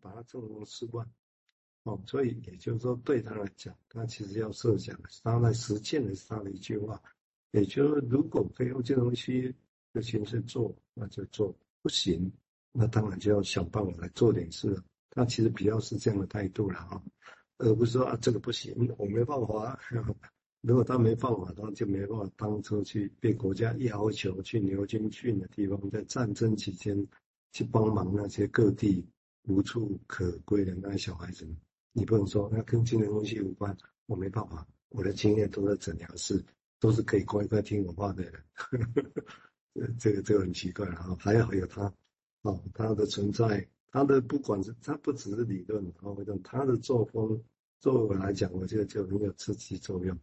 把它做成习惯。哦，所以也就是说，对他来讲，他其实要设想他来实践的是他的一句话，也就是如果可以用这东西的形式做，那就做；不行，那当然就要想办法来做点事。他其实比较是这样的态度了哈，而不是说啊这个不行，我没办法。如果他没办法，他就没办法当初去被国家要求去牛津郡的地方，在战争期间去帮忙那些各地无处可归的那些小孩子。你不能说那跟金融东西无关，我没办法，我的经验都在诊疗室，都是可以乖乖听我话的人。这个这个很奇怪啊，还要有他，哦，他的存在，他的不管是他不只是理论，哦，他的作风，作为我来讲，我觉得就很有刺激作用。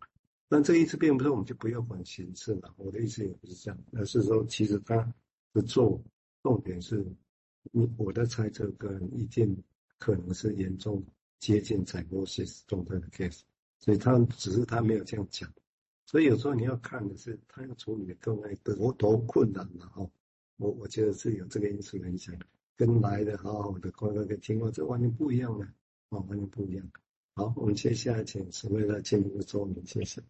但这一次并不是我们就不要管形式了，我的意思也不是这样，而是说其实他的做重点是，你我的猜测跟意见可能是严重接近采剥现实状态的 case，所以他只是他没有这样讲，所以有时候你要看的是他要处理的个案多多困难了哈，我我觉得是有这个因素影响，跟来的好好的乖乖的听话，这完全不一样的，哦，完全不一样。好，我们接下来请沈卫来进一步说明，谢谢。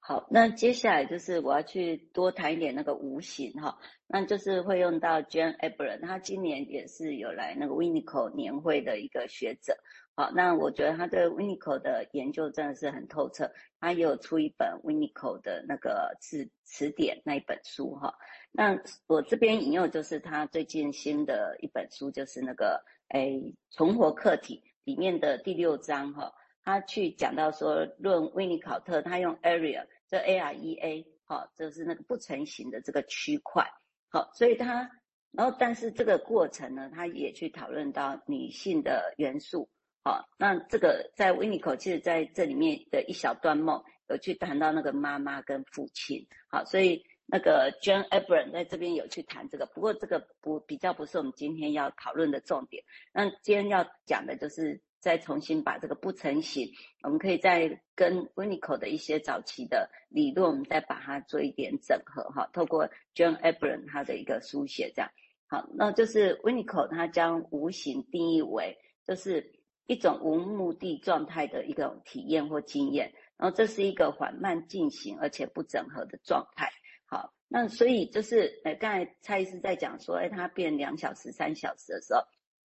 好，那接下来就是我要去多谈一点那个无形哈，那就是会用到 Jan Abrams，他今年也是有来那个 Winnicott 年会的一个学者。好，那我觉得他对 Winnicott 的研究真的是很透彻，他也有出一本 Winnico 的那个字词典那一本书哈。那我这边引用就是他最近新的一本书，就是那个诶重活客体里面的第六章哈。他去讲到说，论威尼考特，他用 area，这 A R E A，好，就是那个不成形的这个区块，好，所以他，然后但是这个过程呢，他也去讨论到女性的元素，好，那这个在威尼考，其实在这里面的一小段梦，有去谈到那个妈妈跟父亲，好，所以那个 Jan Abrams 在这边有去谈这个，不过这个不比较不是我们今天要讨论的重点，那今天要讲的就是。再重新把这个不成形，我们可以再跟 w i n i c o 的一些早期的理论，我们再把它做一点整合哈。透过 Jan Abrams 他的一个书写，这样好，那就是 w i n i c o 他将无形定义为就是一种无目的状态的一个体验或经验，然后这是一个缓慢进行而且不整合的状态。好，那所以就是呃，刚才蔡医师在讲说，哎，他变两小时、三小时的时候，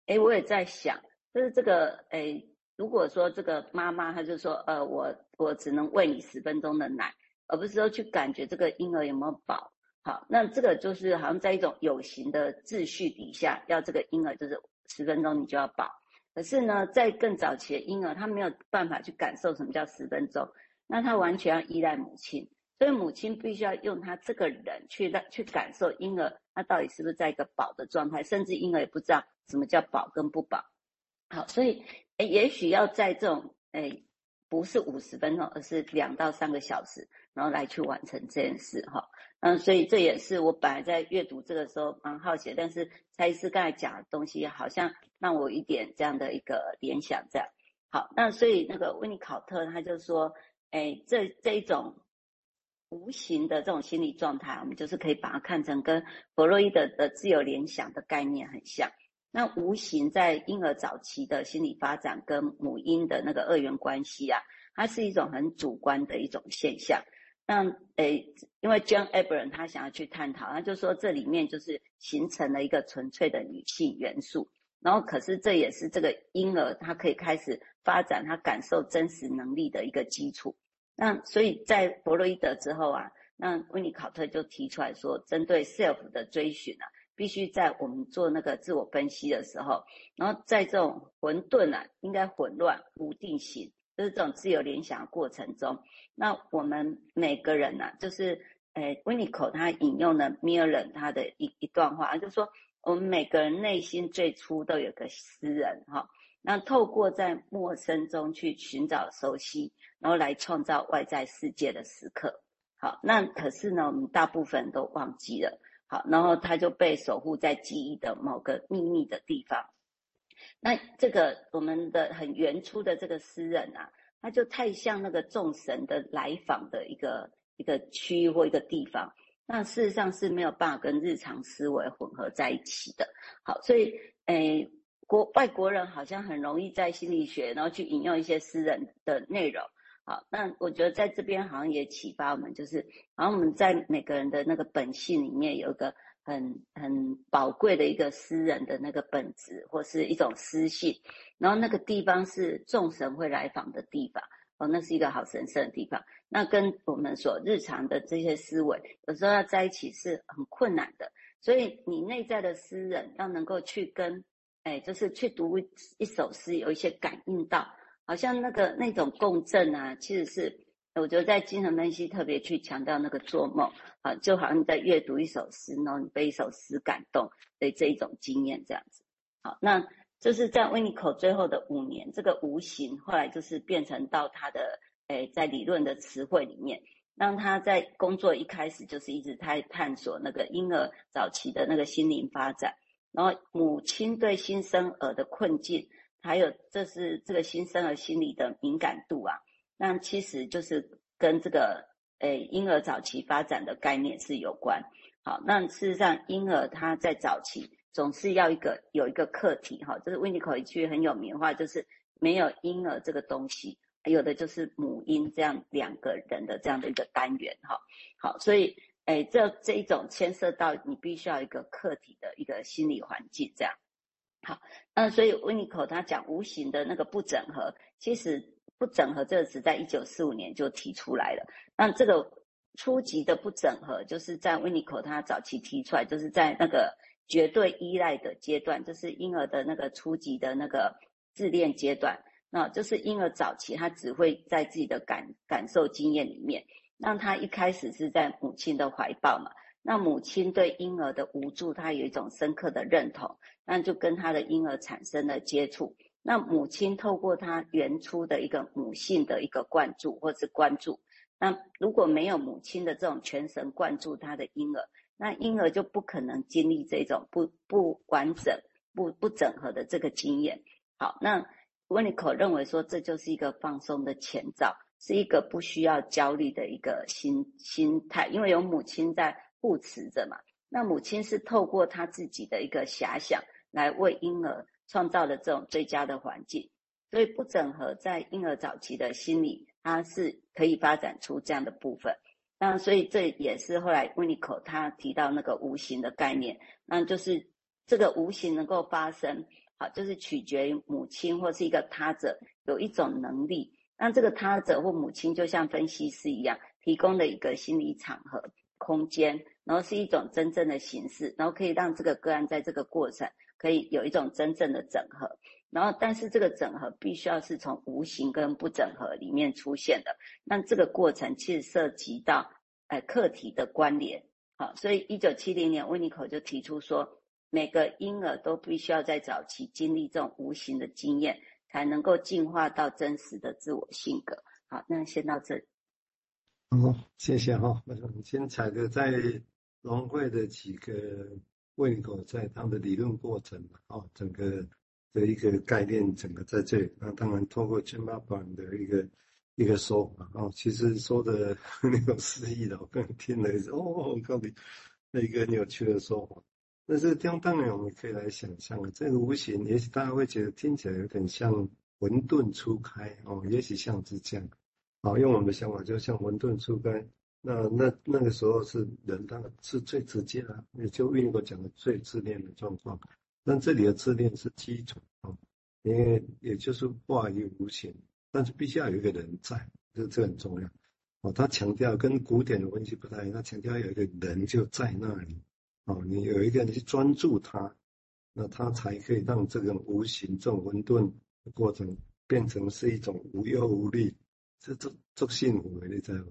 哎，我也在想。就是这个，诶，如果说这个妈妈，她就说，呃，我我只能喂你十分钟的奶，而不是说去感觉这个婴儿有没有饱。好，那这个就是好像在一种有形的秩序底下，要这个婴儿就是十分钟你就要饱。可是呢，在更早期的婴儿，他没有办法去感受什么叫十分钟，那他完全要依赖母亲，所以母亲必须要用他这个人去让去感受婴儿他到底是不是在一个饱的状态，甚至婴儿也不知道什么叫饱跟不饱。好，所以诶，也许要在这种诶，不是五十分钟，而是两到三个小时，然后来去完成这件事哈。嗯，所以这也是我本来在阅读这个时候蛮好奇，但是蔡医师刚才讲的东西，好像让我一点这样的一个联想，这样。好，那所以那个温尼考特他就说，诶，这这一种无形的这种心理状态，我们就是可以把它看成跟弗洛伊德的自由联想的概念很像。那无形在婴儿早期的心理发展跟母婴的那个二元关系啊，它是一种很主观的一种现象。那诶，因为 Jan Abrams 他想要去探讨，他就说这里面就是形成了一个纯粹的女性元素。然后可是这也是这个婴儿他可以开始发展他感受真实能力的一个基础。那所以在弗洛伊德之后啊，那温尼考特就提出来说，针对 self 的追寻啊。必须在我们做那个自我分析的时候，然后在这种混沌啊，应该混乱无定型，就是这种自由联想的过程中，那我们每个人呢、就是诶 w i n n i c o 他引用了 Miller 他的一一段话，就是说我们每个人内心最初都有个诗人哈，那透过在陌生中去寻找熟悉，然后来创造外在世界的时刻，好，那可是呢，我们大部分都忘记了。好，然后他就被守护在记忆的某个秘密的地方。那这个我们的很原初的这个诗人啊，他就太像那个众神的来访的一个一个区域或一个地方，那事实上是没有办法跟日常思维混合在一起的。好，所以诶，国外国人好像很容易在心理学，然后去引用一些诗人的内容。好，那我觉得在这边好像也启发我们，就是好像我们在每个人的那个本性里面有一个很很宝贵的一个诗人的那个本质，或是一种诗性，然后那个地方是众神会来访的地方。哦，那是一个好神圣的地方。那跟我们所日常的这些思维，有时候要在一起是很困难的。所以你内在的诗人要能够去跟，哎，就是去读一首诗，有一些感应到，好像那个那种共振啊，其实是我觉得在精神分析特别去强调那个做梦啊，就好像你在阅读一首诗，然后你被一首诗感动的这一种经验这样子。好，那。就是在 Winnicott 最后的五年，这个无形后来就是变成到他的诶，在理论的词汇里面，让他在工作一开始就是一直在探索那个婴儿早期的那个心灵发展，然后母亲对新生儿的困境，还有这是这个新生儿心理的敏感度啊，那其实就是跟这个诶婴儿早期发展的概念是有关。好，那事实上婴儿他在早期。总是要一个有一个课题哈，就是 Winnicott 一句很有名的话，就是没有婴儿这个东西，有的就是母婴这样两个人的这样的一个单元哈。好，所以诶，这这一种牵涉到你必须要一个客体的一个心理环境这样。好，那所以 Winnicott 他讲无形的那个不整合，其实不整合这个词在一九四五年就提出来了。那这个初级的不整合，就是在 Winnicott 他早期提出来，就是在那个。绝对依赖的阶段，就是婴儿的那个初级的那个自恋阶段。那就是婴儿早期，他只会在自己的感感受经验里面。那他一开始是在母亲的怀抱嘛。那母亲对婴儿的无助，她有一种深刻的认同，那就跟她的婴儿产生了接触。那母亲透过她原初的一个母性的一个灌注或是关注，那如果没有母亲的这种全神贯注她的婴儿。那婴儿就不可能经历这种不不完整、不不整合的这个经验。好，那温尼可认为说，这就是一个放松的前兆，是一个不需要焦虑的一个心心态，因为有母亲在护持着嘛。那母亲是透过她自己的一个遐想，来为婴儿创造了这种最佳的环境。所以不整合在婴儿早期的心理，它是可以发展出这样的部分。那所以这也是后来 w i n i c o 他提到那个无形的概念，那就是这个无形能够发生，好，就是取决于母亲或是一个他者有一种能力，那这个他者或母亲就像分析师一样，提供了一个心理场合空间，然后是一种真正的形式，然后可以让这个个案在这个过程可以有一种真正的整合。然后，但是这个整合必须要是从无形跟不整合里面出现的。那这个过程其实涉及到，呃，课题的关联。好，所以一九七零年，温尼口就提出说，每个婴儿都必须要在早期经历这种无形的经验，才能够进化到真实的自我性格。好，那先到这里。好，谢谢哈。那很精彩的在融会的几个胃口在他的理论过程啊，整个。的一个概念，整个在这里。那当然，通过 Jim Albaron 的一个一个说法哦，其实说的那种诗意的，我刚听了一下，哦，到底那一个很有趣的说法。但是这样当然我们可以来想象啊，这个无形，也许大家会觉得听起来有点像混沌初开哦，也许像是这样。好，用我们的想法，就像混沌初开。那那那个时候是人，当然是最直接的，也就运过讲的最自恋的状况。但这里的自恋是基础啊，因为也就是化于无形，但是必须要有一个人在，这这很重要哦。他强调跟古典的关系不太一样，他强调有一个人就在那里哦，你有一个人去专注他，那他才可以让这个无形、这种混沌的过程变成是一种无忧无虑，这这这幸福的，你知道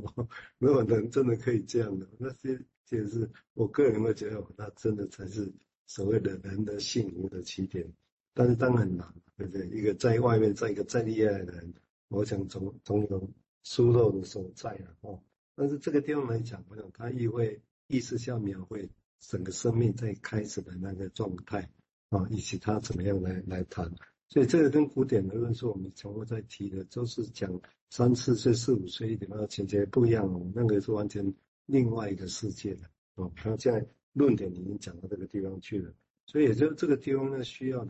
吗？没有人真的可以这样的，那些就是我个人会觉得，那真的才是。所谓的人的幸福的起点，但是当然难，对不对？一个在外面，在一个再厉害的人，我想总总有疏漏的所在啊，哦。但是这个地方来讲，我想他意会意思是要描绘整个生命在开始的那个状态啊，以及他怎么样来来谈。所以这个跟古典的论述，我们从后再提的，都是讲三四岁、四五岁一点那个情节不一样哦，那个是完全另外一个世界的哦。那现在。论点已经讲到这个地方去了，所以也就这个地方呢，需要的。